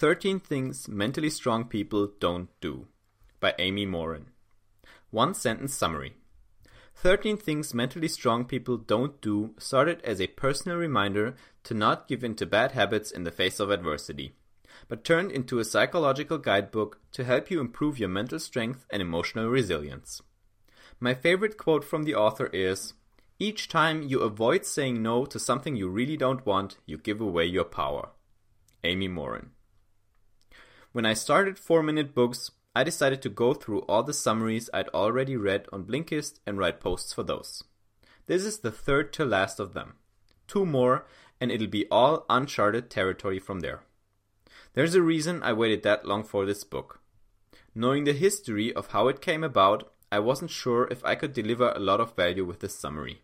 13 Things Mentally Strong People Don't Do by Amy Morin. One sentence summary 13 Things Mentally Strong People Don't Do started as a personal reminder to not give in to bad habits in the face of adversity, but turned into a psychological guidebook to help you improve your mental strength and emotional resilience. My favorite quote from the author is Each time you avoid saying no to something you really don't want, you give away your power. Amy Morin. When I started 4 Minute Books, I decided to go through all the summaries I'd already read on Blinkist and write posts for those. This is the third to last of them. Two more, and it'll be all uncharted territory from there. There's a reason I waited that long for this book. Knowing the history of how it came about, I wasn't sure if I could deliver a lot of value with this summary.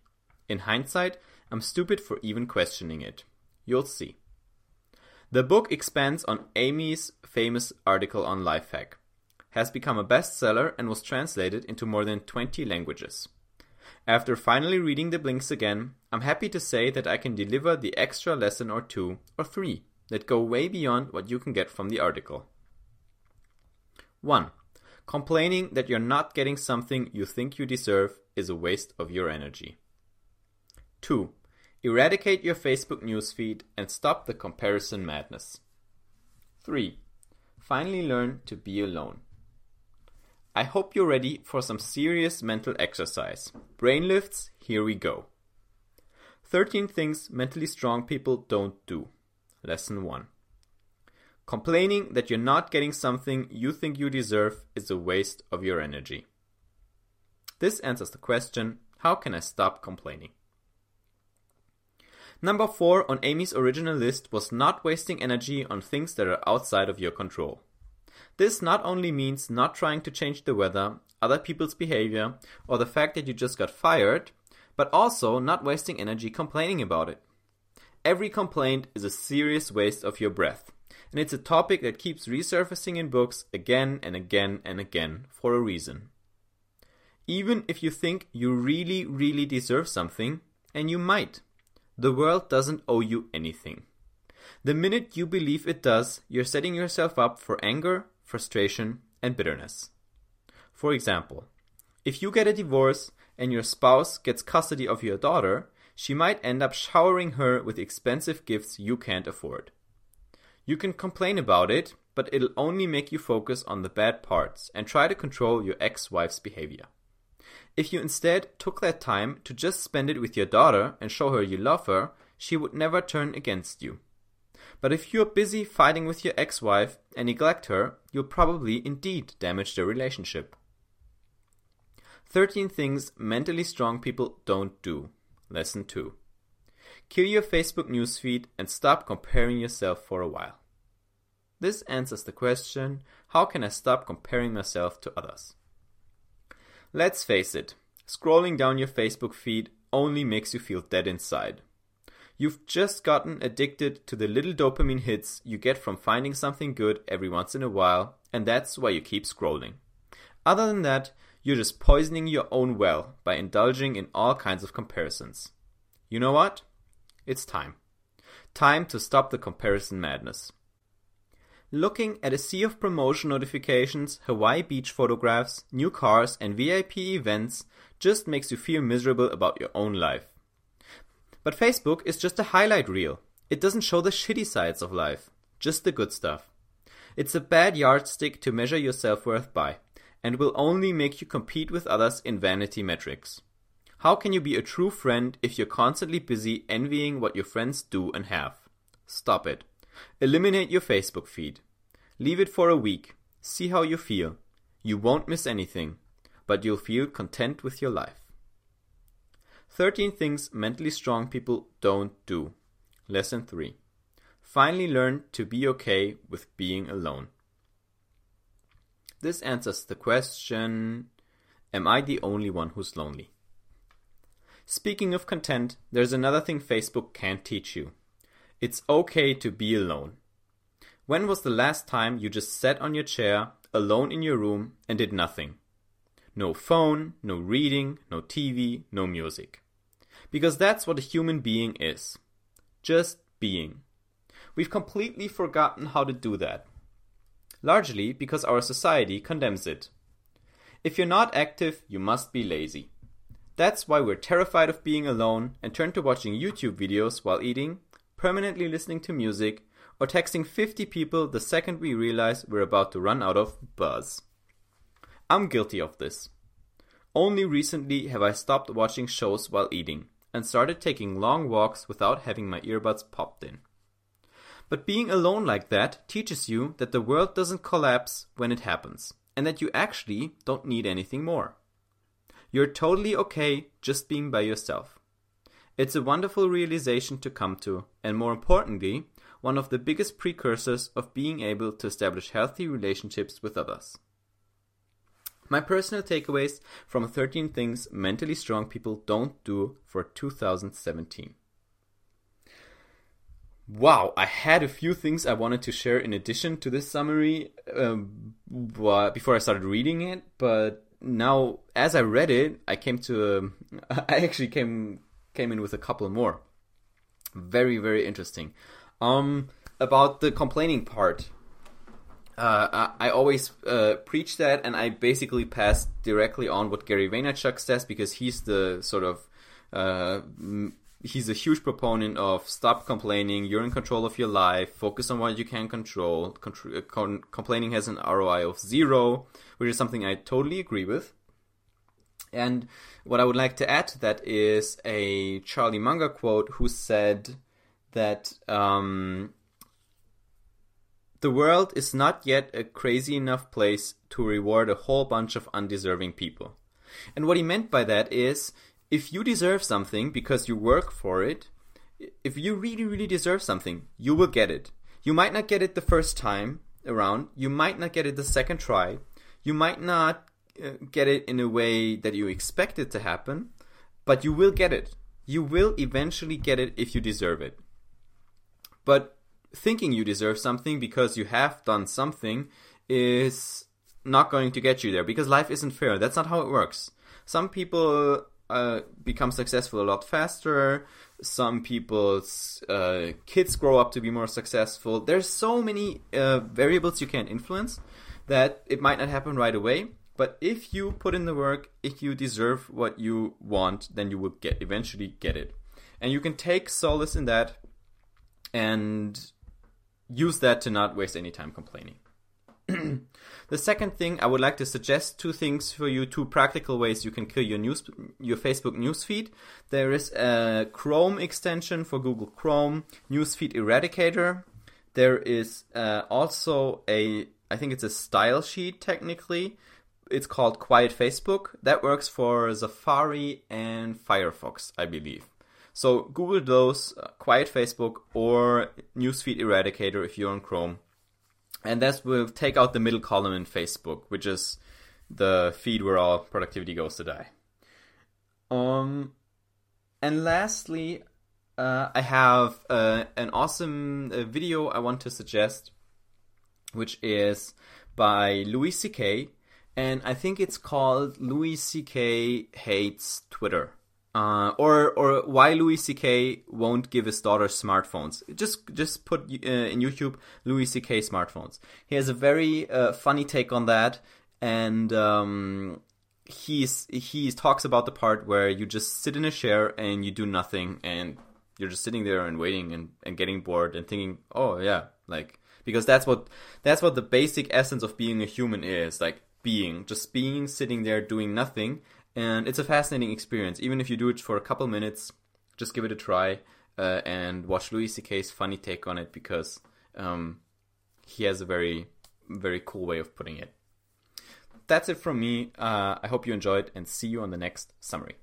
In hindsight, I'm stupid for even questioning it. You'll see. The book expands on Amy's famous article on Lifehack, has become a bestseller and was translated into more than 20 languages. After finally reading the blinks again, I'm happy to say that I can deliver the extra lesson or two or three that go way beyond what you can get from the article. 1. Complaining that you're not getting something you think you deserve is a waste of your energy. 2. Eradicate your Facebook newsfeed and stop the comparison madness. 3. Finally learn to be alone. I hope you're ready for some serious mental exercise. Brain lifts, here we go. 13 things mentally strong people don't do. Lesson 1. Complaining that you're not getting something you think you deserve is a waste of your energy. This answers the question how can I stop complaining? Number 4 on Amy's original list was not wasting energy on things that are outside of your control. This not only means not trying to change the weather, other people's behavior, or the fact that you just got fired, but also not wasting energy complaining about it. Every complaint is a serious waste of your breath, and it's a topic that keeps resurfacing in books again and again and again for a reason. Even if you think you really, really deserve something, and you might, the world doesn't owe you anything. The minute you believe it does, you're setting yourself up for anger, frustration, and bitterness. For example, if you get a divorce and your spouse gets custody of your daughter, she might end up showering her with expensive gifts you can't afford. You can complain about it, but it'll only make you focus on the bad parts and try to control your ex wife's behavior. If you instead took that time to just spend it with your daughter and show her you love her, she would never turn against you. But if you're busy fighting with your ex wife and neglect her, you'll probably indeed damage the relationship. 13 things mentally strong people don't do. Lesson 2. Kill your Facebook newsfeed and stop comparing yourself for a while. This answers the question how can I stop comparing myself to others? Let's face it, scrolling down your Facebook feed only makes you feel dead inside. You've just gotten addicted to the little dopamine hits you get from finding something good every once in a while, and that's why you keep scrolling. Other than that, you're just poisoning your own well by indulging in all kinds of comparisons. You know what? It's time. Time to stop the comparison madness. Looking at a sea of promotion notifications, Hawaii beach photographs, new cars, and VIP events just makes you feel miserable about your own life. But Facebook is just a highlight reel. It doesn't show the shitty sides of life, just the good stuff. It's a bad yardstick to measure your self worth by, and will only make you compete with others in vanity metrics. How can you be a true friend if you're constantly busy envying what your friends do and have? Stop it. Eliminate your Facebook feed. Leave it for a week. See how you feel. You won't miss anything, but you'll feel content with your life. 13 things mentally strong people don't do. Lesson 3. Finally learn to be okay with being alone. This answers the question Am I the only one who's lonely? Speaking of content, there's another thing Facebook can't teach you it's okay to be alone. When was the last time you just sat on your chair, alone in your room, and did nothing? No phone, no reading, no TV, no music. Because that's what a human being is. Just being. we've completely forgotten how to do that. Largely because our society condemns it. If you're not active, you must be lazy. That's why we're terrified of being alone and turn to watching YouTube videos while eating, permanently listening to music, or texting 50 people the second we realize we're about to run out of buzz. I'm guilty of this. Only recently have I stopped watching shows while eating and started taking long walks without having my earbuds popped in. But being alone like that teaches you that the world doesn't collapse when it happens, and that you actually don't need anything more. You're totally okay just being by yourself. It's a wonderful realization to come to, and more importantly, one of the biggest precursors of being able to establish healthy relationships with others. My personal takeaways from 13 things mentally strong people don't do for 2017. Wow, I had a few things I wanted to share in addition to this summary um, before I started reading it, but now as I read it, I came to um, I actually came came in with a couple more. Very very interesting. Um, about the complaining part, uh, I, I, always uh, preach that, and I basically pass directly on what Gary Vaynerchuk says because he's the sort of uh, he's a huge proponent of stop complaining. You're in control of your life. Focus on what you can control. Contr- uh, con- complaining has an ROI of zero, which is something I totally agree with. And what I would like to add to that is a Charlie Munger quote who said that um, the world is not yet a crazy enough place to reward a whole bunch of undeserving people. And what he meant by that is if you deserve something because you work for it, if you really, really deserve something, you will get it. You might not get it the first time around, you might not get it the second try, you might not get it in a way that you expect it to happen, but you will get it. You will eventually get it if you deserve it. But thinking you deserve something because you have done something is not going to get you there because life isn't fair. That's not how it works. Some people uh, become successful a lot faster. Some people's uh, kids grow up to be more successful. There's so many uh, variables you can influence that it might not happen right away. But if you put in the work, if you deserve what you want, then you will get eventually get it, and you can take solace in that, and use that to not waste any time complaining. the second thing I would like to suggest two things for you, two practical ways you can kill your news, your Facebook newsfeed. There is a Chrome extension for Google Chrome, Newsfeed Eradicator. There is uh, also a, I think it's a style sheet technically. It's called Quiet Facebook. That works for Safari and Firefox, I believe. So Google those, uh, Quiet Facebook or Newsfeed Eradicator if you're on Chrome and that will take out the middle column in Facebook, which is the feed where all productivity goes to die. Um, and lastly, uh, I have uh, an awesome uh, video I want to suggest, which is by Louis C.K. And I think it's called Louis C.K. Hates Twitter. Uh, or or why Louis C.K. won't give his daughter smartphones. Just just put uh, in YouTube Louis C.K. smartphones. He has a very uh, funny take on that, and um, he's he talks about the part where you just sit in a chair and you do nothing, and you're just sitting there and waiting and, and getting bored and thinking, oh yeah, like because that's what that's what the basic essence of being a human is, like being just being sitting there doing nothing and it's a fascinating experience. Even if you do it for a couple minutes, just give it a try uh, and watch Louis C.K.'s funny take on it because um, he has a very, very cool way of putting it. That's it from me. Uh, I hope you enjoyed and see you on the next summary.